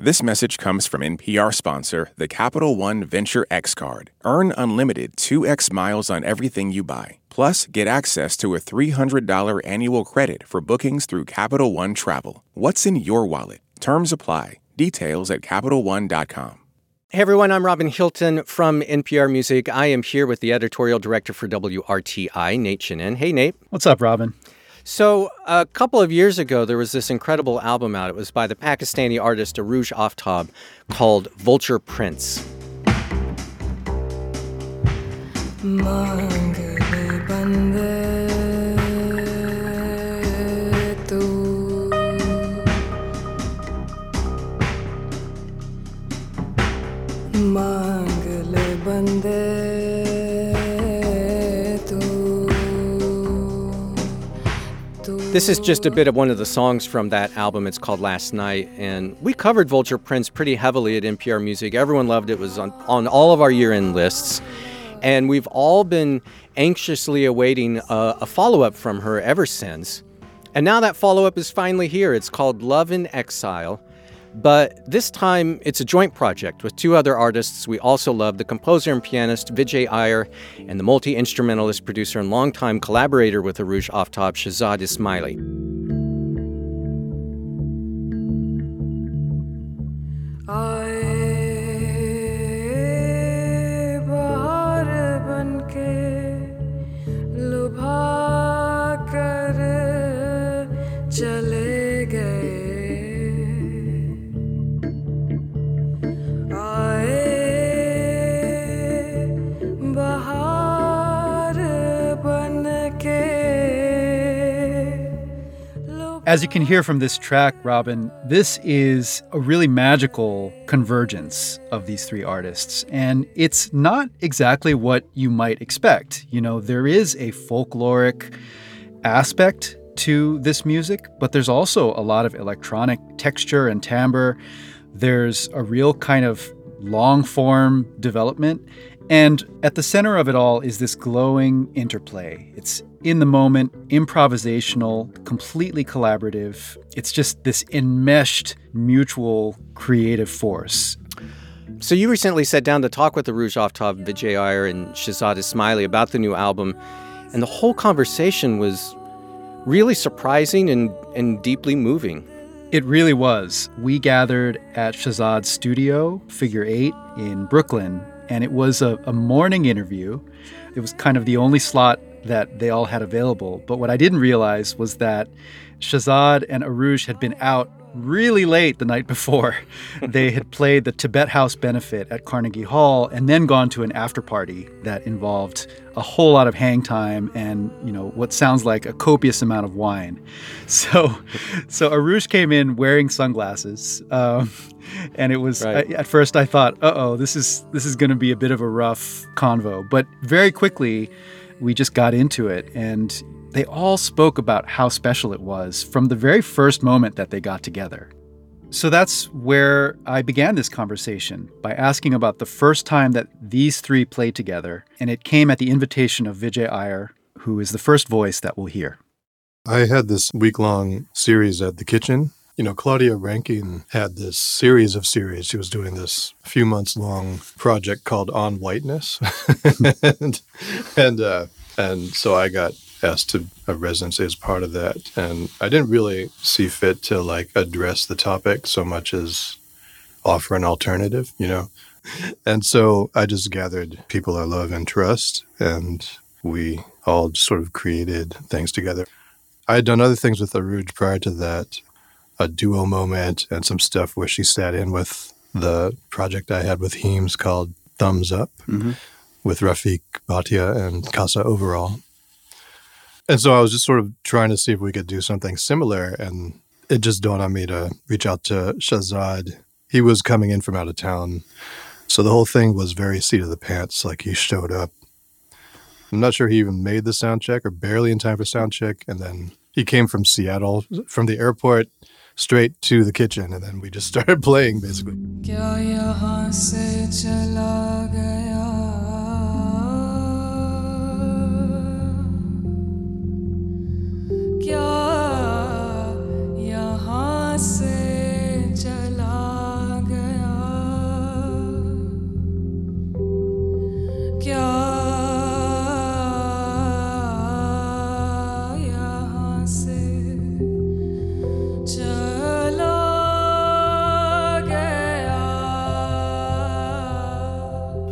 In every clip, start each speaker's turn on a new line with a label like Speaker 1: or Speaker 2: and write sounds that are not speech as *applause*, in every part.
Speaker 1: This message comes from NPR sponsor, the Capital One Venture X Card. Earn unlimited 2x miles on everything you buy. Plus, get access to a $300 annual credit for bookings through Capital One Travel. What's in your wallet? Terms apply. Details at CapitalOne.com.
Speaker 2: Hey everyone, I'm Robin Hilton from NPR Music. I am here with the editorial director for WRTI, Nate Chinen. Hey, Nate.
Speaker 3: What's up, Robin?
Speaker 2: So, a couple of years ago, there was this incredible album out. It was by the Pakistani artist Arooj Aftab called Vulture Prince. This is just a bit of one of the songs from that album. It's called Last Night. And we covered Vulture Prince pretty heavily at NPR Music. Everyone loved it. It was on, on all of our year end lists. And we've all been anxiously awaiting uh, a, a follow up from her ever since. And now that follow up is finally here. It's called Love in Exile. But this time, it's a joint project with two other artists we also love the composer and pianist Vijay Iyer and the multi instrumentalist producer and longtime collaborator with Arooj Aftab, Shahzad Ismaily.
Speaker 3: As you can hear from this track, Robin, this is a really magical convergence of these three artists. And it's not exactly what you might expect. You know, there is a folkloric aspect to this music, but there's also a lot of electronic texture and timbre. There's a real kind of long form development. And at the center of it all is this glowing interplay. It's in the moment, improvisational, completely collaborative. It's just this enmeshed, mutual creative force.
Speaker 2: So you recently sat down to talk with Arooj Aftab, Vijay Iyer, and Shahzad Ismaily about the new album, and the whole conversation was really surprising and, and deeply moving.
Speaker 3: It really was. We gathered at Shahzad's studio, Figure Eight, in Brooklyn, and it was a, a morning interview. It was kind of the only slot that they all had available. But what I didn't realize was that Shahzad and Arooj had been out really late the night *laughs* before. they had played the Tibet House benefit at Carnegie Hall and then gone to an after party that involved a whole lot of hang time and, you know, what sounds like a copious amount of wine. *laughs* So, so Arooj came in wearing sunglasses. Um, and it was right. I, at first I thought, "Uh oh, this is this is going to be a bit of a rough convo." But very quickly, we just got into it and they all spoke about how special it was from the very first moment that they got together. So that's where I began this conversation by asking about the first time that these three played together, and it came at the invitation of Vijay Iyer, who is the first voice that we'll hear.
Speaker 4: I had this week long series at the kitchen. You know, Claudia Rankine had this series of series. She was doing this few months long project called On Whiteness. *laughs* and and, uh, and so I got asked to a residency as part of that. And I didn't really see fit to like address the topic so much as offer an alternative, you know? And so I just gathered people I love and trust, and we all sort of created things together. I had done other things with Arooj prior to that, a duo moment and some stuff where she sat in with the project I had with Heems called Thumbs Up mm-hmm. with Rafiq Bhatia and Kassa Overall. And so I was just sort of trying to see if we could do something similar. And it just dawned on me to reach out to Shahzad. He was coming in from out of town. So the whole thing was very seat of the pants. Like he showed up. I'm not sure he even made the sound check or barely in time for sound check. And then he came from Seattle, from the airport straight to the kitchen. And then we just *laughs* started playing basically.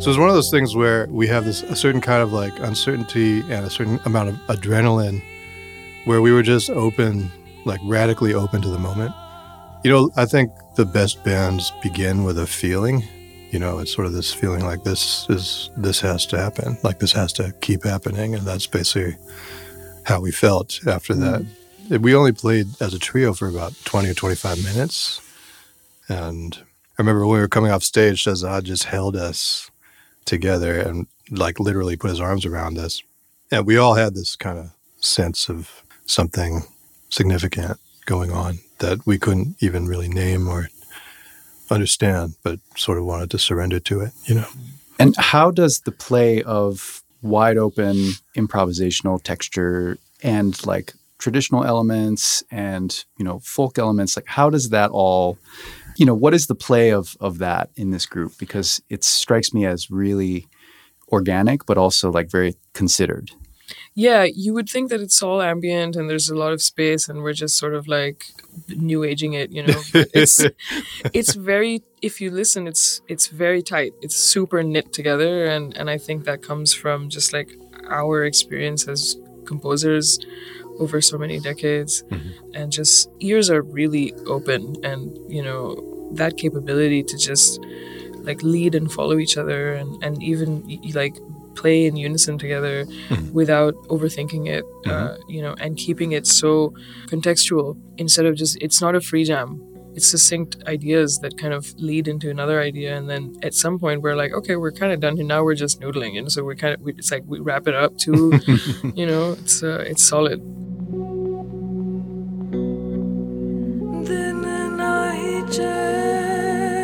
Speaker 4: So it's one of those things where we have this a certain kind of like uncertainty and a certain amount of adrenaline where we were just open, like radically open to the moment. You know, I think the best bands begin with a feeling. You know, it's sort of this feeling like this is this has to happen, like this has to keep happening, and that's basically how we felt after mm. that. We only played as a trio for about twenty or twenty-five minutes, and I remember when we were coming off stage, Shahzad just held us together and like literally put his arms around us, and we all had this kind of sense of something significant going on that we couldn't even really name or understand, but sort of wanted to surrender to it, you know.
Speaker 3: And how does the play of wide open improvisational texture and like traditional elements and you know folk elements like how does that all you know what is the play of of that in this group because it strikes me as really organic but also like very considered
Speaker 5: yeah, you would think that it's all ambient and there's a lot of space and we're just sort of like new aging it, you know. But it's *laughs* it's very if you listen it's it's very tight. It's super knit together and and I think that comes from just like our experience as composers over so many decades. And just ears are really open and you know that capability to just like lead and follow each other and and even like play in unison together without overthinking it uh, you know and keeping it so contextual instead of just it's not a free jam. It's succinct ideas that kind of lead into another idea. And then at some point we're like okay we're kind of done here. Now we're just noodling. And so we're kind of we, it's like we wrap it up too *laughs* you know it's uh, it's solid
Speaker 6: Then.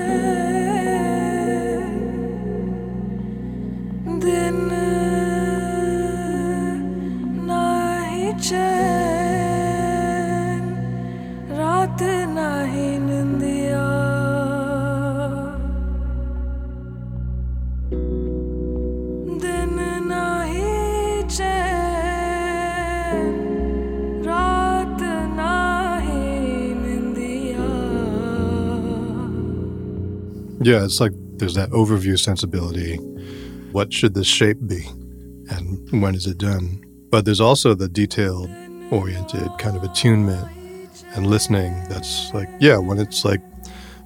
Speaker 4: Yeah, it's like there's that overview sensibility. What should this shape be? And when is it done? But there's also the detailed oriented kind of attunement and listening that's like, yeah, when it's like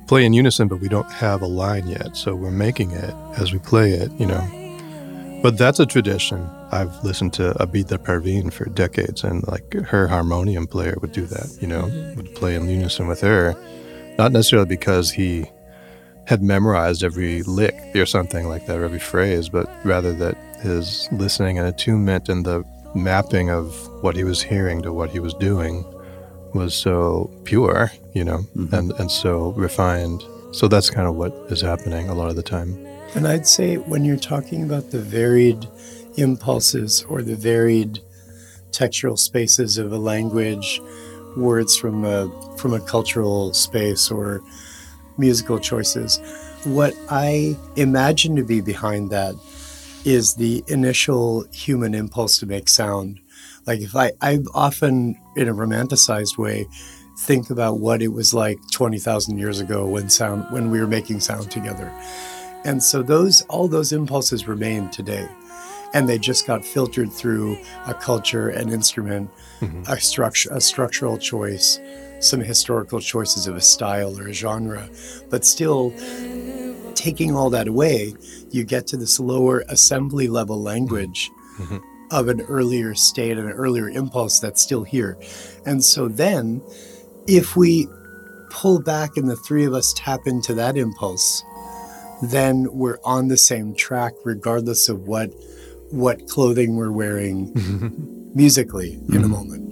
Speaker 4: play in unison, but we don't have a line yet. So we're making it as we play it, you know. But that's a tradition. I've listened to Abida Parveen for decades, and like her harmonium player would do that, you know, would play in unison with her. Not necessarily because he had memorized every lick or something like that, or every phrase, but rather that his listening and attunement and the mapping of what he was hearing to what he was doing was so pure, you know, mm-hmm. and, and so refined. So that's kind of what is happening a lot of the time.
Speaker 7: And I'd say when you're talking about the varied impulses or the varied textural spaces of a language, words from a from a cultural space or musical choices, what I imagine to be behind that is the initial human impulse to make sound. Like if I I often in a romanticized way think about what it was like 20,000 years ago when sound when we were making sound together. And so those all those impulses remain today. And they just got filtered through a culture, an instrument, mm-hmm. a structure a structural choice, some historical choices of a style or a genre. But still taking all that away, you get to this lower assembly level language mm-hmm. of an earlier state and an earlier impulse that's still here. And so then if we pull back and the three of us tap into that impulse, then we're on the same track regardless of what what clothing we're wearing mm-hmm. musically in a mm-hmm. moment.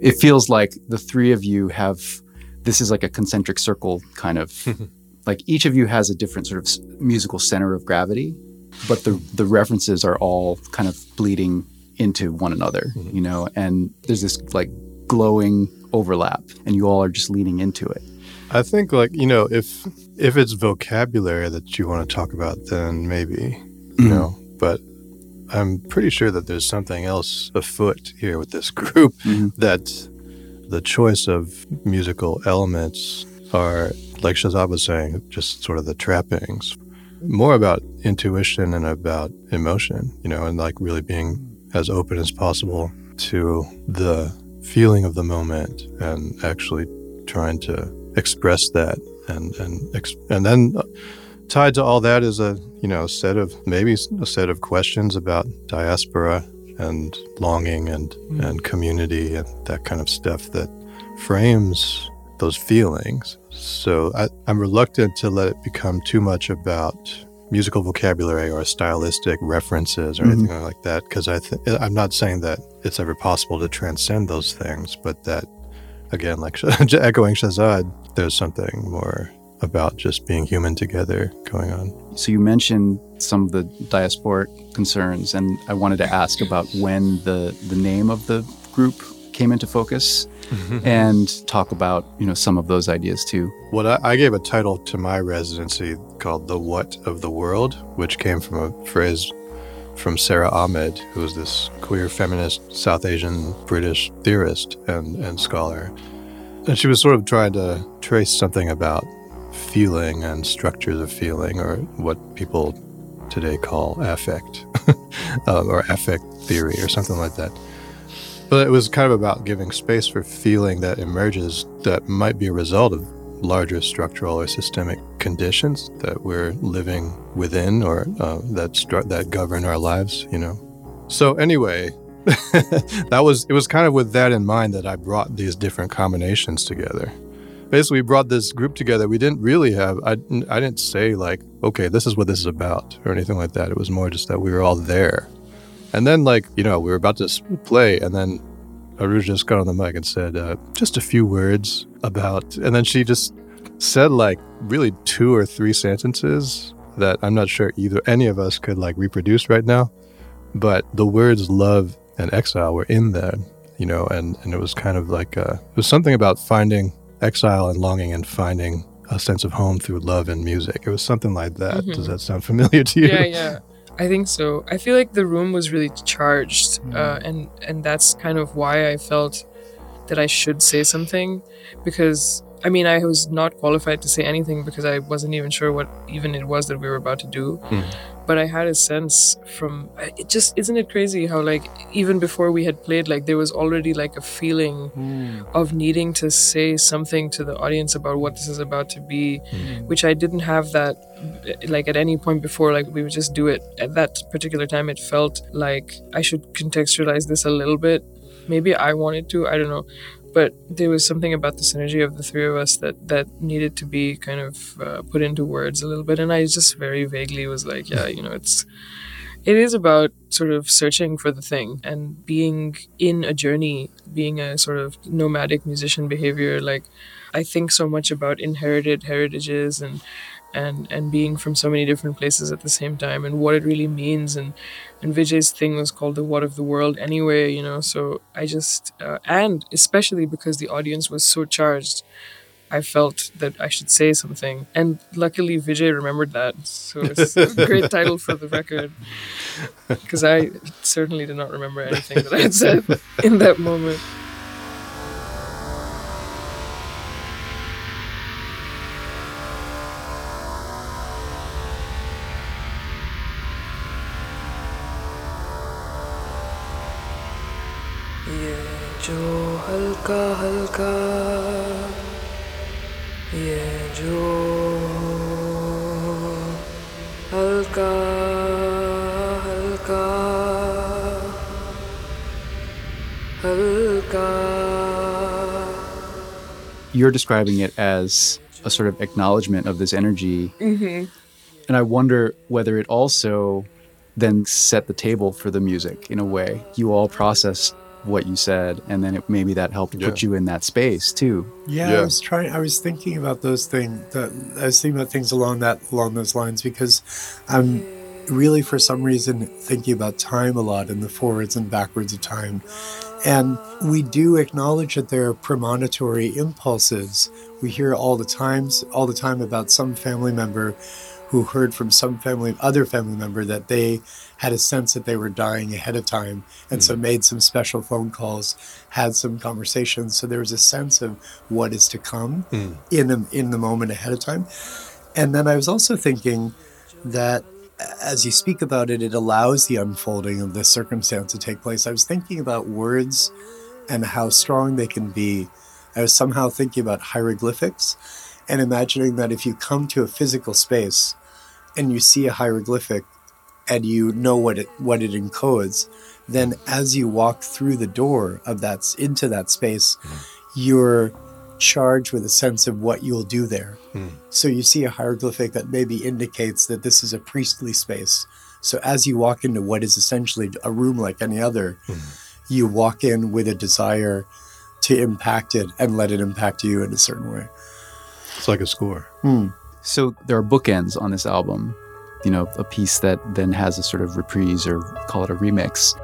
Speaker 3: It feels like the three of you have this is like a concentric circle kind of *laughs* like each of you has a different sort of musical center of gravity but the the references are all kind of bleeding into one another mm-hmm. you know and there's this like glowing overlap and you all are just leaning into it
Speaker 4: I think like you know if if it's vocabulary that you want to talk about, then maybe you mm-hmm. know. But I'm pretty sure that there's something else afoot here with this *laughs* group
Speaker 3: Mhm.
Speaker 4: that the choice of musical elements are like Shahzad was saying, just sort of the trappings, more about intuition and about emotion, you know, and like really being as open as possible to the feeling of the moment and actually trying to express that and and ex- and then tied to all that is a you know set of maybe a set of questions about diaspora and longing and mm. and community and that kind of stuff that frames those feelings. So I, i'm reluctant to let it become too much about musical vocabulary or stylistic references or mm-hmm. anything like that because i th- eh, i'm not saying that it's ever possible to transcend those things but that again like *laughs* echoing shahzad there's something more about just being human together going on
Speaker 3: So you mentioned some of the diasporic concerns, and I wanted to ask about when the the name of the group came into focus, mm-hmm. and talk about you know some of those ideas too.
Speaker 4: What I, I gave a title to my residency called "The What of the World," which came from a phrase from Sara Ahmed, who was this queer feminist South Asian British theorist and, and scholar. And she was sort of trying to trace something about feeling and structures of feeling, or what people today call affect, *laughs* uh, or affect theory, or something like that. But it was kind of about giving space for feeling that emerges that might be a result of larger structural or systemic conditions that we're living within or uh, that stru- that govern our lives. You know. So anyway, *laughs* that was it was kind of with that in mind that I brought these different combinations together. Basically, we brought this group together. We didn't really have I, I didn't say like, okay, this is what this is about or anything like that. It was more just that we were all there. And then like, you know, we were about to play and then Arooj just got on the mic and said uh, just a few words about and then she just said like really two or three sentences that I'm not sure either any of us could like reproduce right now but the words love and exile were in there you know and and it was kind of like uh, it was something about finding exile and longing and finding a sense of home through love and music. It was something like that. Does mm-hmm. that sound familiar to you?
Speaker 5: Yeah yeah. I think so. I feel like the room was really charged uh, mm. and and that's kind of why i felt that i should say something because i mean i was not qualified to say anything because i wasn't even sure what even it was that we were about to do hmm. But i had a sense from it just isn't it crazy how like even before we had played like there was already like a feeling hmm. of needing to say something to the audience about what this is about to be hmm. which i didn't have that like at any point before like we would just do it. At that particular time it felt like i should contextualize this a little bit. Maybe i wanted to i don't know but there was something about the synergy of the three of us that that needed to be kind of uh, put into words a little bit and i just very vaguely was like yeah you know it's it is about sort of searching for the thing and being in a journey being a sort of nomadic musician behavior like i think so much about inherited heritages and and and being from so many different places at the same time and what it really means. And and Vijay's thing was called the what of the world anyway you know so I just uh, and especially because the audience was so charged I felt that I should say something. And luckily Vijay remembered that. So it's a *laughs* great title for the record because I certainly did not remember anything that I had said in that moment
Speaker 6: जो हल्का हल्का ये जो हल्का हल्का हल्का
Speaker 3: You're describing it as a sort of acknowledgement of this energy, and I wonder whether it also then set the table for the music in a way. You all processed what you said, and then it, maybe that helped put you in that space too.
Speaker 7: Yeah,
Speaker 4: Yeah.
Speaker 7: I was trying. I was thinking about those things. That, I was thinking about things along that along those lines because I'm really, for some reason, thinking about time a lot and the forwards and backwards of time, And we do acknowledge that there are premonitory impulses. We hear all the times, all the time about some family member who heard from some family, other family member that they had a sense that they were dying ahead of time, and so mm-hmm. made some special phone calls, had some conversations. So there was a sense of what is to come mm. in a, in the moment ahead of time. And then I was also thinking that as you speak about it, it allows the unfolding of the circumstance to take place. I was thinking about words and how strong they can be. I was somehow thinking about hieroglyphics and imagining that if you come to a physical space and you see a hieroglyphic and you know what it what it encodes, then as you walk through the door of that into that space, hmm. you're charged with a sense of what you'll do there. Hmm. So you see a hieroglyphic that maybe indicates that this is a priestly space. So as you walk into what is essentially a room like any other, hmm. you walk in with a desire to impact it and let it impact you in a certain way.
Speaker 4: It's like a score.
Speaker 3: So there are bookends on this album. You know, a piece that then has a sort of reprise or call it a remix.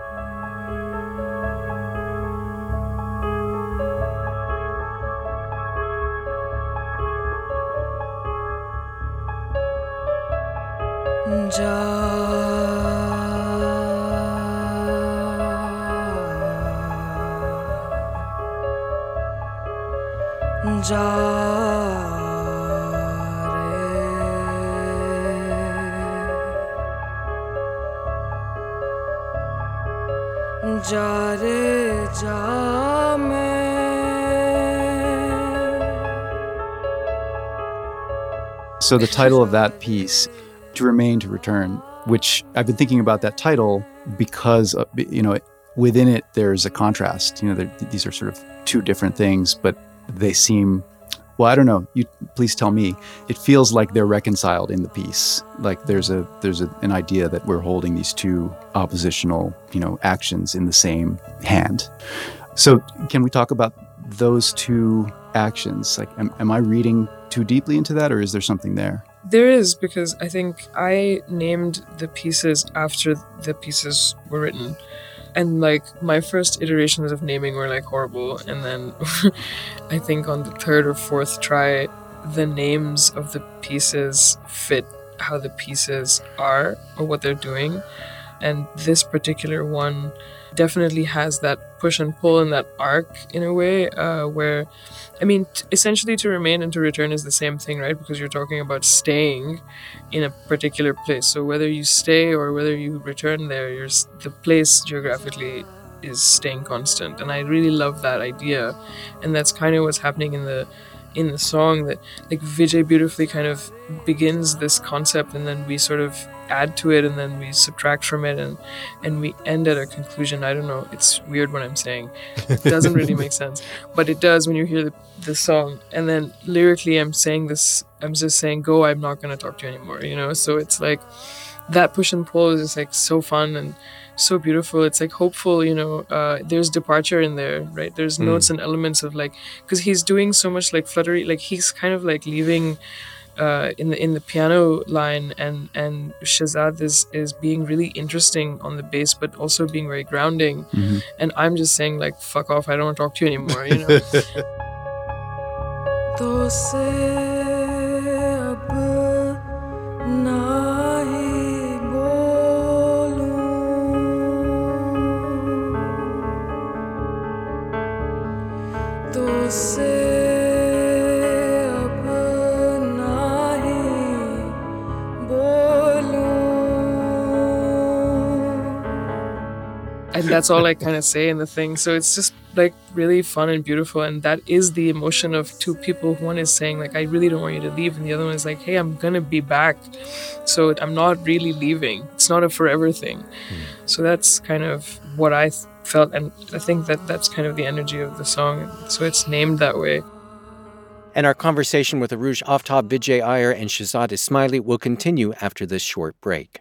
Speaker 6: जा जा रे जा मैं
Speaker 3: So the title of that piece, "To Remain to Return," which I've been thinking about that title because uh, you know within it there's a contrast. You know, there- these are sort of two different things, but they seem. well, I don't know. You please tell me. It feels like they're reconciled in the piece. Like there's a there's a, an idea that we're holding these two oppositional, you know, actions in the same hand. So, can we talk about those two actions? Like, am, am I reading too deeply into that, or is there something there?
Speaker 5: There is because I think I named the pieces after the pieces were written. And like my first iterations of naming were like horrible. And then *laughs* I think on the third or fourth try, the names of the pieces fit how the pieces are or what they're doing. And this particular one definitely has that push and pull and that arc in a way uh, where I mean, t- essentially, to remain and to return is the same thing, right? Because you're talking about staying in a particular place. So whether you stay or whether you return there, you're, the place geographically is staying constant, and I really love that idea, and that's kind of what's happening in the in the song. That like Vijay beautifully kind of begins this concept, and then we sort of add to it, and then we subtract from it, and and we end at a conclusion. I don't know. It's weird what I'm saying. It doesn't really make *laughs* sense but it does when you hear the, the song and then lyrically i'm saying this i'm just saying go i'm not going to talk to you anymore you know so it's like that push and pull is just like so fun and so beautiful. It's like hopeful you know uh, there's departure in there right? There's notes and elements of like because he's doing so much like fluttery like he's kind of like leaving uh, in the in the piano line and and Shahzad is is being really interesting on the bass but also being very grounding. And I'm just saying like fuck off I don't want to talk to you anymore you know *laughs* and that's all I kind of say in the thing. So it's just like really fun and beautiful, and that is the emotion of two people. One is saying like, "I really don't want you to leave," and the other one is like, "Hey, I'm gonna be back, so I'm not really leaving. It's not a forever thing." Hmm. So that's kind of what I th- felt, and I think that that's kind of the energy of the song. So it's named that way.
Speaker 2: And our conversation with Arooj Aftab, Vijay Iyer, and Shahzad Ismaily will continue after this short break.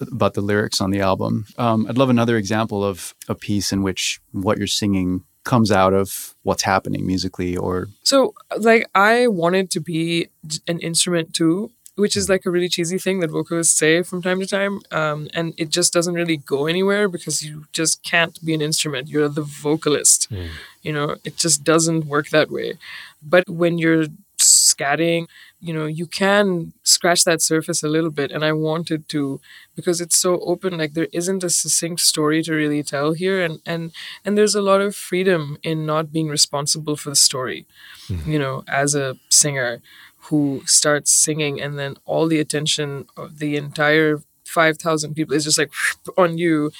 Speaker 3: about the lyrics on the album. Um, I'd love another example of a piece in which what you're singing comes out of what's happening musically or
Speaker 5: So, like, I wanted to be an instrument too, which is like a really cheesy thing that vocalists say from time to time. Um, and it just doesn't really go anywhere because you just can't be an instrument. You're the vocalist. You know, it just doesn't work that way. But when you're scatting, you know, you can scratch that surface a little bit. And I wanted to because it's so open. Like there isn't a succinct story to really tell here. And and and there's a lot of freedom in not being responsible for the story. Mm-hmm. You know, as a singer who starts singing and then all the attention of the entire 5,000 people is just like *laughs* on you.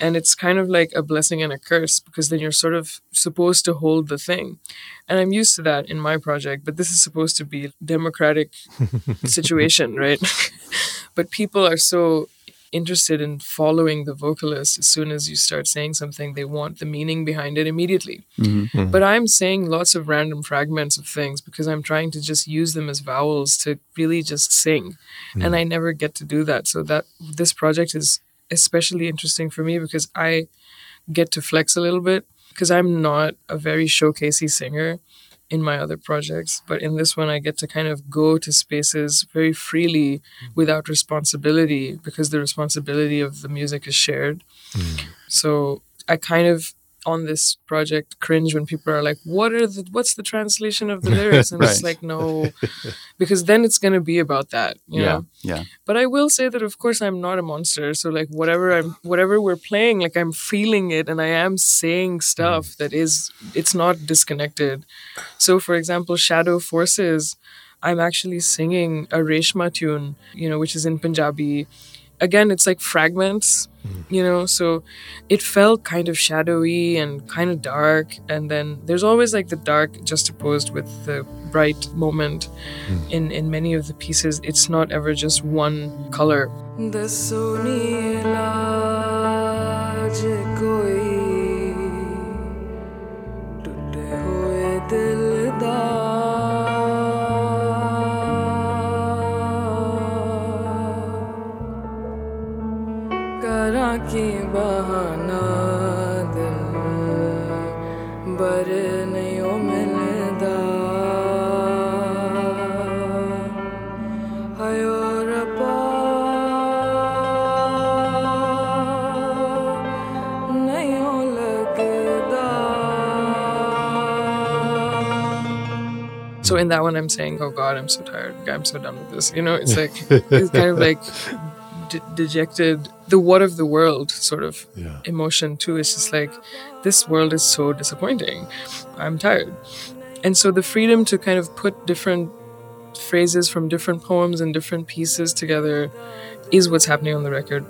Speaker 5: And it's kind of like a blessing and a curse because then you're sort of supposed to hold the thing. And I'm used to that in my project, but this is supposed to be democratic *laughs* situation, right? *laughs* but people are so interested in following the vocalist as soon as you start saying something they want the meaning behind it immediately. Mm-hmm. Mm-hmm. But i'm saying lots of random fragments of things because i'm trying to just use them as vowels to really just sing. And mm. i never get to do that. So that this project is especially interesting for me because i get to flex a little bit because i'm not a very showcasey singer in my other projects but in this one i get to kind of go to spaces very freely mm-hmm. without responsibility because the responsibility of the music is shared. Mm. So i kind of on this project cringe when people are like what are the what's the translation of the lyrics and it's *laughs* like no because then it's going to be about that you know
Speaker 3: yeah
Speaker 5: but I will say that of course I'm not a monster. So like whatever I'm whatever we're playing, like I'm feeling it and I am saying stuff mm. that is it's not disconnected. So for example, Shadow Forces, I'm actually singing a Reshma tune, you know, which is in Punjabi. Again, it's like fragments, mm-hmm. you know, so it felt kind of shadowy and kind of dark. And then there's always like the dark juxtaposed with the bright moment mm. in, in many of the pieces. It's not ever just one color. In that one, I'm saying, "Oh God, I'm so tired. I'm so done with this." You know, it's like it's kind of like *laughs* de- dejected, the what of the world sort of
Speaker 4: Yeah.
Speaker 5: emotion too. It's just like this world is so disappointing. I'm tired, and so the freedom to kind of put different phrases from different poems and different pieces together is what's happening on the record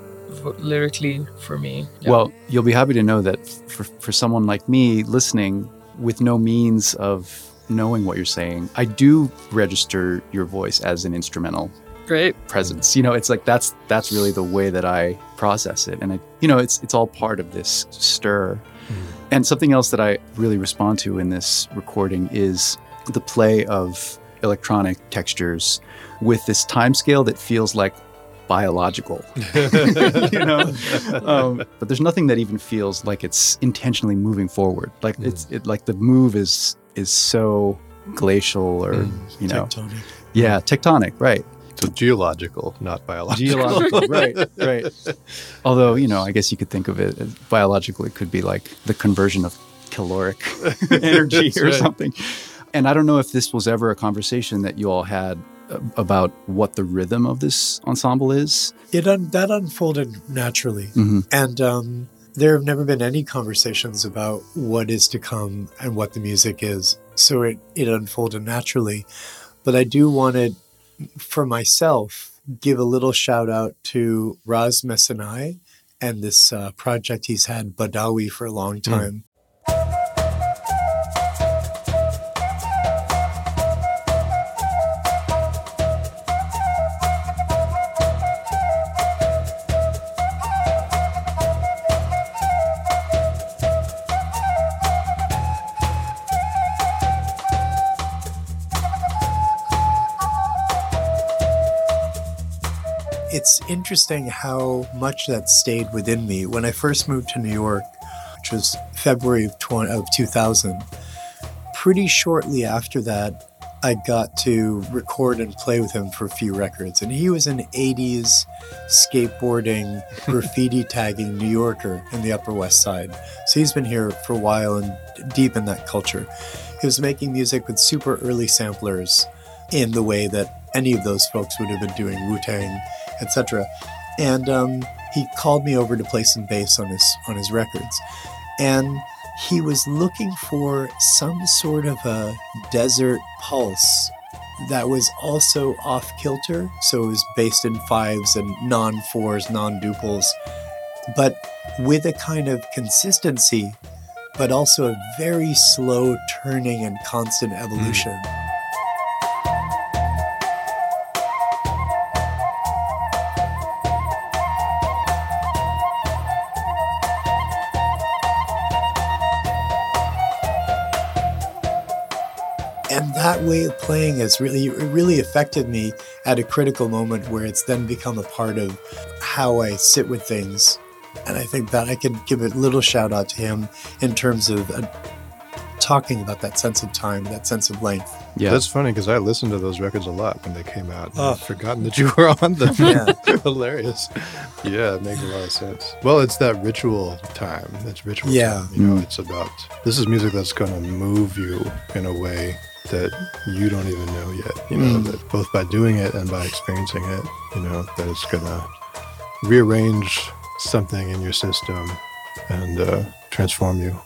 Speaker 5: lyrically for me. Yeah.
Speaker 3: Well, you'll be happy to know that for, for someone like me listening with no means of knowing what you're saying, I do register your voice as an instrumental
Speaker 5: great.
Speaker 3: presence. You know, it's like that's that's really the way that I process it, and I, you know, it's it's all part of this stir. And something else that I really respond to in this recording is the play of electronic textures with this time scale that feels like biological. *laughs* *laughs* you know, um, but there's nothing that even feels like it's intentionally moving forward. Like it's it, like the move is is so glacial or you know,
Speaker 7: Tectonic.
Speaker 3: yeah, tectonic, right?
Speaker 4: So geological, not biological.
Speaker 3: Geological, *laughs* right, right. Although, you know, I guess you could think of it as biological, it could be like the conversion of caloric *laughs* energy or
Speaker 4: right.
Speaker 3: something. And I don't know if this was ever a conversation that you all had uh, about what the rhythm of this ensemble is.
Speaker 7: It un- that unfolded naturally,
Speaker 3: Mhm.
Speaker 7: and um, there have never been any conversations about what is to come and what the music is. So it it unfolded naturally, but I do want to, for myself, give a little shout out to Raz Mesinai and this uh, project he's had Badawi for a long time. It's interesting how much that stayed within me. When I first moved to New York, which was February of, 20, of 2000, pretty shortly after that, I got to record and play with him for a few records. And he was an 80s skateboarding, *laughs* graffiti tagging New Yorker in the Upper West Side. So he's been here for a while and deep in that culture. He was making music with super early samplers in the way that any of those folks would have been doing Wu Tang, etc. And um, he called me over to play some bass on his on his records, and he was looking for some sort of a desert pulse that was also off kilter. So it was based in fives and non fours, non duples, but with a kind of consistency, but also a very slow turning and constant evolution. and that way of playing has really really affected me at a critical moment where it's then become a part of how I sit with things and I think that I could give a little shout out to him in terms of uh, talking about that sense of time that sense of length
Speaker 3: Yeah.
Speaker 4: That's funny because I listened to those records a lot when they came out.
Speaker 7: Oh.
Speaker 4: I've forgotten that you were on them. *laughs*
Speaker 7: Yeah. *laughs*
Speaker 4: Hilarious. Yeah, it makes a lot of sense. Well, it's that ritual time. That's ritual
Speaker 7: Yeah.
Speaker 4: time. You know, it's about this is music that's going to move you in a way that you don't even know yet. You know,
Speaker 7: Mm.
Speaker 4: that both by doing it and by experiencing it, you know, that it's going to rearrange something in your system and uh, transform you.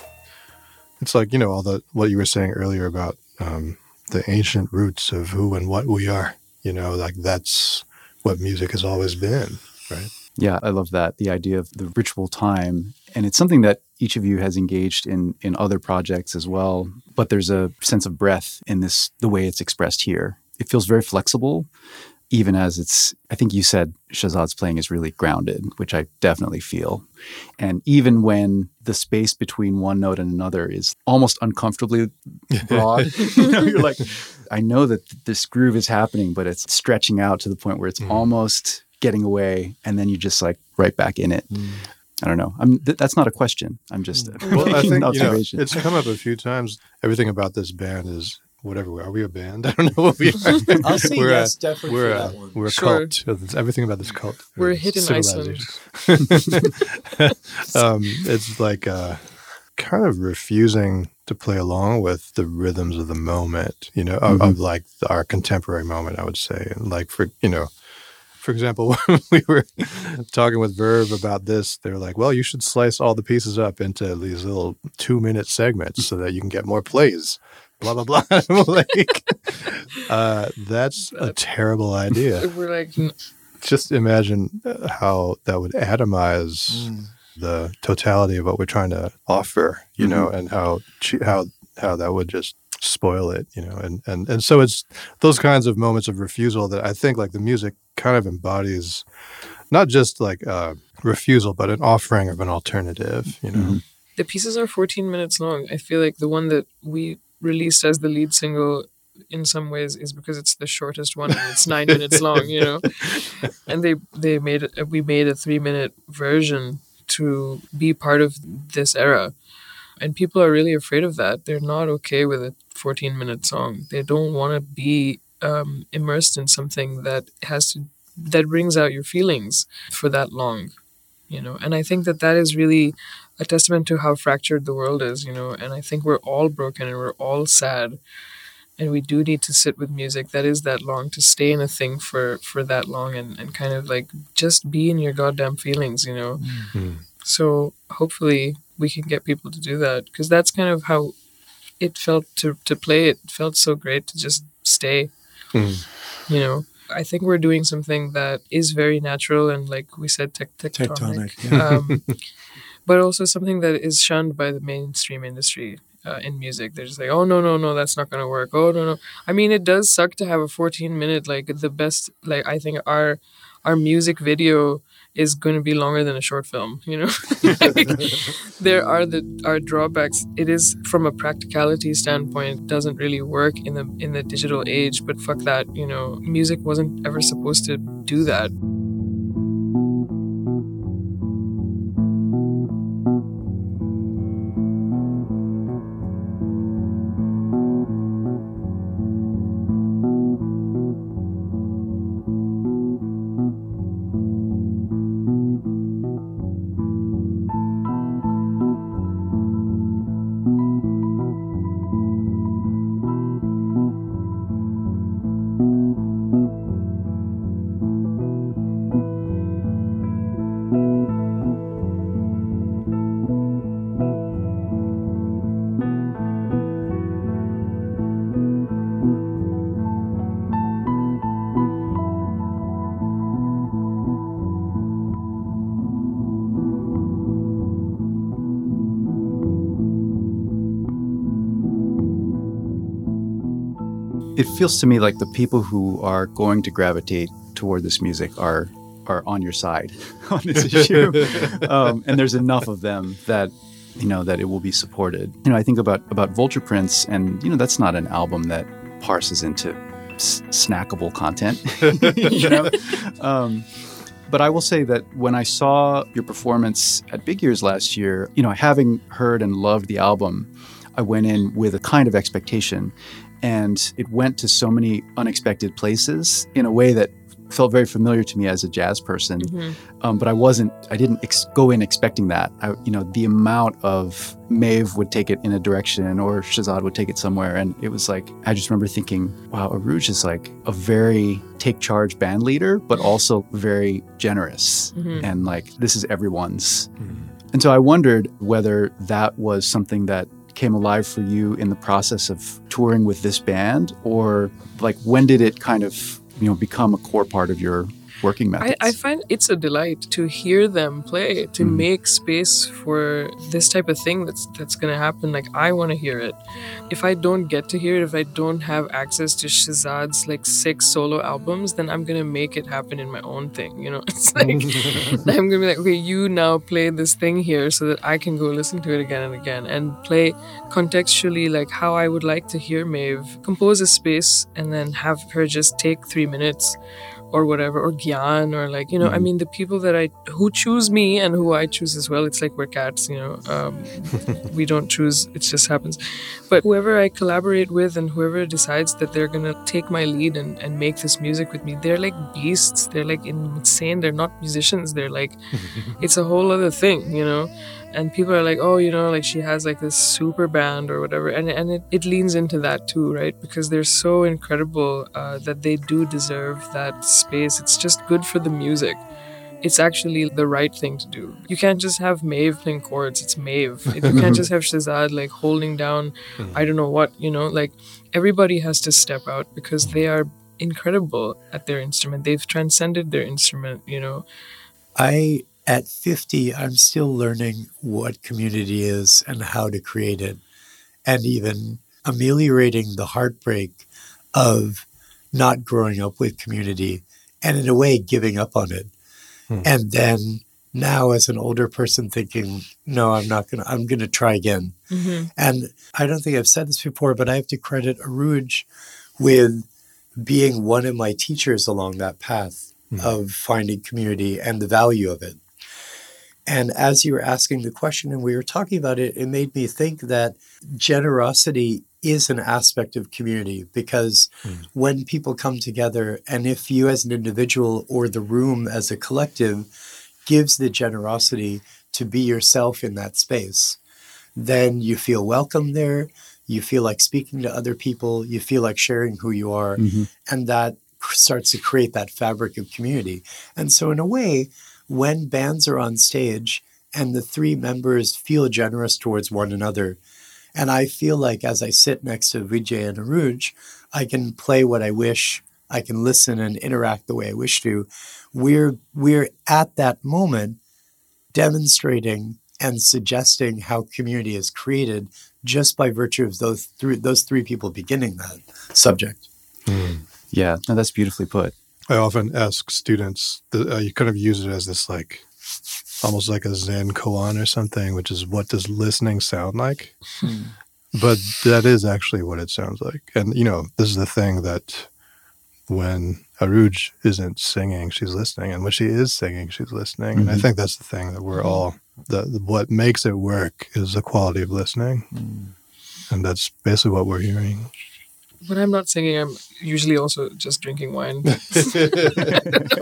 Speaker 4: It's like, you know, all the what you were saying earlier about um, the ancient roots of who and what we are. You know, like that's what music has always been, right?
Speaker 3: Yeah, I love that. The idea of the ritual time. And it's something that each of you has engaged in in other projects as well. But there's a sense of breath in this the way it's expressed here. It feels very flexible, even as it's I think you said shahzad's playing is really grounded, which I definitely feel. And even when the space between one note and another is almost uncomfortably *laughs* broad, *laughs* you know, you're like, I know that this groove is happening, but it's stretching out to the point where it's mm. almost getting away, and then you're just like right back in it. Mm. I don't know. I'm th- that's not a question. I'm just *laughs* uh,
Speaker 4: Well, I think
Speaker 3: an
Speaker 4: you know, it's come up a few times. Everything about this band is whatever. we Are Are we a band? *laughs* I don't know what we are. *laughs*
Speaker 7: I'll say
Speaker 4: we're
Speaker 7: yes
Speaker 4: a,
Speaker 7: definitely
Speaker 4: we're
Speaker 7: for
Speaker 4: a,
Speaker 7: that one
Speaker 4: we're a
Speaker 5: Sure.
Speaker 4: cult. Everything about this cult.
Speaker 5: We're hidden Iceland.
Speaker 4: civilization. um, it's like uh, kind of refusing to play along with the rhythms of the moment, you know, of, of like our contemporary moment, I would say. Like for, you know, for example, *laughs* when we were talking with Verve about this, they're like, well, you should slice all the pieces up into these little two minute segments so that you can get more plays. Blah, blah, blah. *laughs* Like, uh, that's a terrible idea *laughs*
Speaker 5: We're like,
Speaker 4: just imagine uh, how that would atomize
Speaker 7: Mm.
Speaker 4: the totality of what we're trying to offer, you know,
Speaker 3: Mm-hmm.
Speaker 4: and how how how that would just spoil it, you know, and and and so it's those kinds of moments of refusal that I think like the music kind of embodies, not just like uh, refusal, but an offering of an alternative, you know.
Speaker 3: Mm-hmm.
Speaker 5: the pieces are 14 minutes long. I feel like the one that we released as the lead single in some ways is because it's the shortest one and it's nine minutes long, you know. *laughs* And they they made it. We made a three minute version to be part of this era, and people are really afraid of that. They're not okay with a fourteen minute song. They don't want to be um, immersed in something that has to that brings out your feelings for that long, you know. And I think that that is really a testament to how fractured the world is, you know. And I think we're all broken and we're all sad and we do need to sit with music that is that long to stay in a thing for for that long and, and kind of like just be in your goddamn feelings you know
Speaker 4: Mm.
Speaker 5: so hopefully we can get people to do that because that's kind of how it felt to to play it felt so great to just stay
Speaker 4: Mm.
Speaker 5: you know i think we're doing something that is very natural and like we said tec- tectonic,
Speaker 7: Tectonic, yeah.
Speaker 5: um, *laughs* but also something that is shunned by the mainstream industry uh, in music. They're just like, oh no, no, no, that's not gonna work. Oh no, no. I mean, it does suck to have a 14 minute like the best. Like I think our our music video is going to be longer than a short film. You know, *laughs* like, there are the are drawbacks. It is from a practicality standpoint doesn't really work in the in the digital age. But fuck that. You know, music wasn't ever supposed to do that.
Speaker 3: Feels to me like the people who are going to gravitate toward this music are are on your side *laughs* on this issue, um, and there's enough of them that you know that it will be supported. You know, I think about about Vulture Prince, and you know that's not an album that parses into s- snackable content. *laughs* you know, um, but I will say that when I saw your performance at Big Ears last year, you know, having heard and loved the album, I went in with a kind of expectation, and it went to so many unexpected places in a way that felt very familiar to me as a jazz person. Mm-hmm. Um, but I wasn't, I didn't ex- go in expecting that. I, you know, the amount of Maeve would take it in a direction or Shahzad would take it somewhere. And it was like, I just remember thinking, wow, Arooj is like a very take charge band leader, but also very generous. Mm-hmm. And like, this is everyone's. Mm-hmm. And so I wondered whether that was something that came alive for you in the process of touring with this band, or like when did it kind of you know become a core part of your working methods?
Speaker 5: I, I find it's a delight to hear them play, to
Speaker 3: Mm.
Speaker 5: make space for this type of thing that's that's gonna happen. Like I want to hear it. If I don't get to hear it, if I don't have access to Shahzad's like six solo albums, then I'm gonna make it happen in my own thing. You know, *laughs* it's like *laughs* I'm gonna be like, okay, you now play this thing here so that I can go listen to it again and again and play contextually like how I would like to hear Maeve compose a space and then have her just take three minutes or whatever or Gyan or like you know I mean the people that I who choose me and who I choose as well it's like we're cats you know um, *laughs* we don't choose it just happens. But whoever I collaborate with and whoever decides that they're gonna take my lead and, and make this music with me they're like beasts. They're like insane. They're not musicians. They're like *laughs* it's a whole other thing you know and people are like oh you know like she has like this super band or whatever and, and it, it leans into that too right because they're so incredible uh, that they do deserve that space it's just good for the music it's actually the right thing to do. You can't just have Maeve playing chords. It's Maeve. *laughs* You can't just have Shahzad like holding down, I don't know what, you know, like everybody has to step out because they are incredible at their instrument. They've transcended their instrument, you know.
Speaker 7: I, at 50, I'm still learning what community is and how to create it, and even ameliorating the heartbreak of not growing up with community and, in a way, giving up on it. Hmm. And then now, as an older person, thinking, no, I'm not going to, I'm going to try again. Mm-hmm. And I don't think I've said this before, but I have to credit Arooj with being one of my teachers along that path hmm. of finding community and the value of it. And as you were asking the question and we were talking about it, it made me think that generosity is an aspect of community because hmm. when people come together, and if you as an individual or the room as a collective gives the generosity to be yourself in that space, then you feel welcome there. You feel like speaking to other people. You feel like sharing who you are. Mm-hmm. And that starts to create that fabric of community. And so, in a way, when bands are on stage and the three members feel generous towards one another, and I feel like as I sit next to Vijay and Arooj, I can play what I wish, I can listen and interact the way I wish to. We're we're at that moment demonstrating and suggesting how community is created just by virtue of those three those three people beginning that subject. Hmm.
Speaker 8: Yeah, no, that's beautifully put.
Speaker 4: I often ask students, uh, you kind of use it as this like, almost like a Zen koan or something, which is what does listening sound like? Hmm. But that is actually what it sounds like. And, you know, this is the thing that when Arooj isn't singing, she's listening. And when she is singing, she's listening. And I mm-hmm. think that's the thing that we're mm-hmm. all, the, what makes it work is the quality of listening. Mm. And that's basically what we're hearing.
Speaker 5: When I'm not singing, I'm usually also just drinking wine. *laughs* *laughs*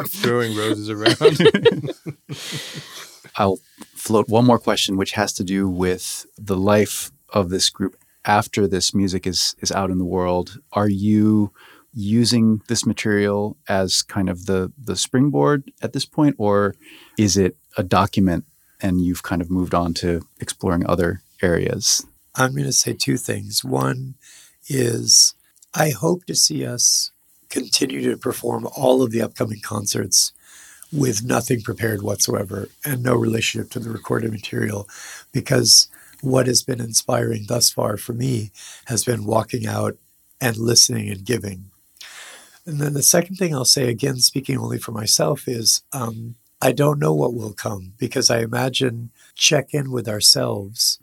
Speaker 4: Throwing roses around. *laughs*
Speaker 8: I'll float one more question, which has to do with the life of this group after this music is is out in the world. Are you using this material as kind of the the springboard at this point, or is it a document and you've kind of moved on to exploring other areas?
Speaker 7: I'm going to say two things. One is I hope to see us continue to perform all of the upcoming concerts with nothing prepared whatsoever and no relationship to the recorded material because what has been inspiring thus far for me has been walking out and listening and giving. And then the second thing I'll say, again, speaking only for myself, is um, I don't know what will come because I imagine check in with ourselves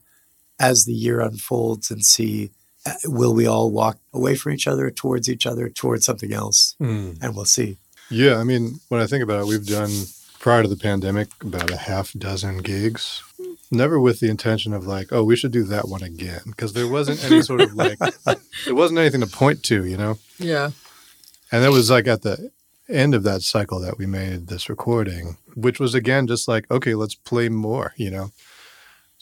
Speaker 7: as the year unfolds and see Uh, will we all walk away from each other towards each other towards something else hmm. and we'll see
Speaker 4: Yeah, I mean, when I think about it, we've done prior to the pandemic about a half dozen gigs. Never with the intention of like, oh, we should do that one again, because there wasn't any sort of like, *laughs* there wasn't anything to point to, you know.
Speaker 5: yeah.
Speaker 4: And it was like at the end of that cycle that we made this recording, which was again just like, okay, let's play more, you know.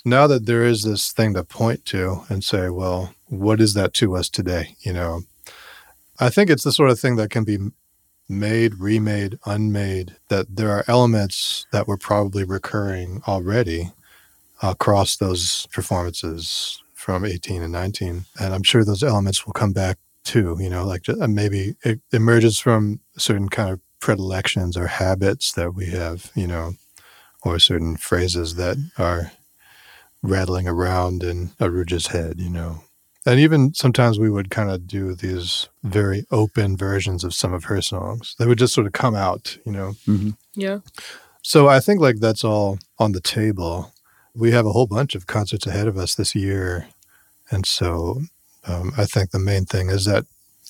Speaker 4: Now that there is this thing to point to and say, well, what is that to us today, you know? I think it's the sort of thing that can be made, remade, unmade, that there are elements that were probably recurring already across those performances from 18 and 19. And I'm sure those elements will come back too, you know, like uh, maybe it emerges from certain kind of predilections or habits that we have, you know, or certain phrases that are rattling around in Aruja's head, you know. And even sometimes we would kind of do these very open versions of some of her songs. They would just sort of come out, you know.
Speaker 5: Yeah.
Speaker 4: So I think like that's all on the table. We have a whole bunch of concerts ahead of us this year. And so um, I think the main thing is that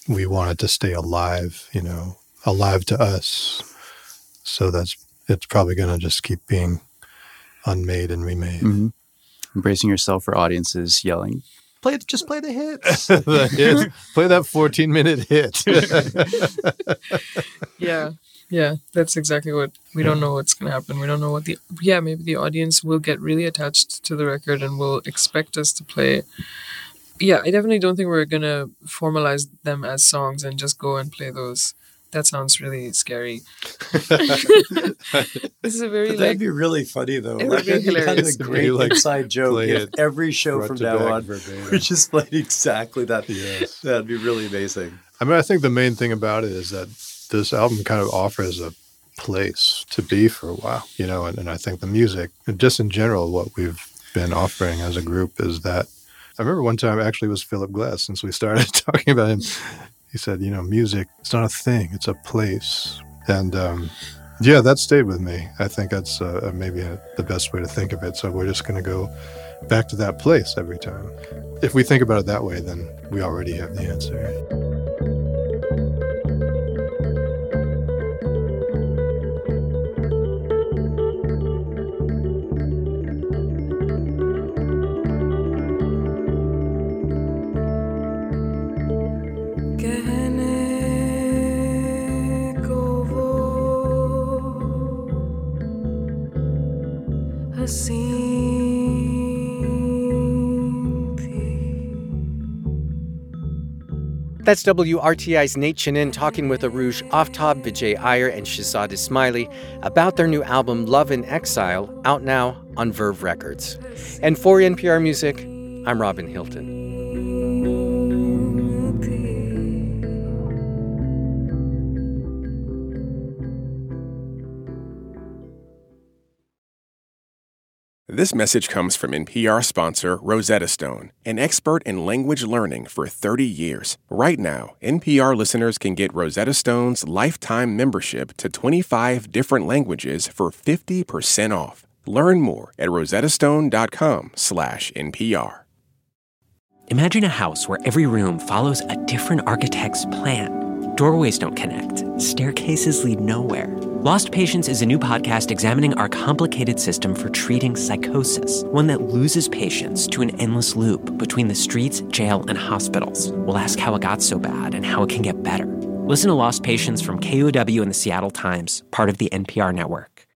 Speaker 4: we want it to stay alive, you know, alive to us. So that's, it's probably going to just keep being unmade and remade.
Speaker 8: Mhm. Embracing yourself for audiences, yelling, "Play, just play the *laughs* hits."
Speaker 4: The hit. Play that 14 minute hit. *laughs* *laughs*
Speaker 5: Yeah. Yeah. That's exactly what we don't know what's going to happen. We don't know what the, yeah, maybe the audience will get really attached to the record and will expect us to play. Yeah. I definitely don't think we're going to formalize them as songs and just go and play those. That sounds really scary. *laughs* this is a very
Speaker 7: But
Speaker 5: like
Speaker 7: that'd be really funny though.
Speaker 5: It would be
Speaker 7: That'd kind of
Speaker 5: hilarious.
Speaker 7: a great
Speaker 4: You, like,
Speaker 7: inside joke if
Speaker 4: it
Speaker 7: every show from now on
Speaker 4: verbatim.
Speaker 7: we're just playing exactly that.
Speaker 4: Yes.
Speaker 7: That'd be really amazing.
Speaker 4: I mean, I think the main thing about it is that this album kind of offers a place to be for a while, you know, and, and I think the music, and just in general, what we've been offering as a group is that. I remember one time actually it was Philip Glass, since we started *laughs* talking about him. He said, you know, music, it's not a thing, it's a place. And um, yeah, that stayed with me. I think that's uh, maybe uh the best way to think of it. So we're just going to go back to that place every time. If we think about it that way, then we already have the answer.
Speaker 2: That's WRTI's Nate Chinen talking with Arooj Aftab, Vijay Iyer, and Shahzad Ismaily about their new album Love in Exile, out now on Verve Records. And for NPR Music, I'm Robin Hilton.
Speaker 1: This message comes from NPR sponsor Rosetta Stone, an expert in language learning for 30 years. Right now, NPR listeners can get Rosetta Stone's lifetime membership to 25 different languages for 50% off. Learn more at rosettastone.com/npr.
Speaker 9: Imagine a house where every room follows a different architect's plan. Doorways don't connect, staircases lead nowhere. Lost Patients is a new podcast examining our complicated system for treating psychosis, one that loses patients to an endless loop between the streets, jail, and hospitals. We'll ask how it got so bad and how it can get better. Listen to Lost Patients from KUOW and the Seattle Times, part of the NPR network.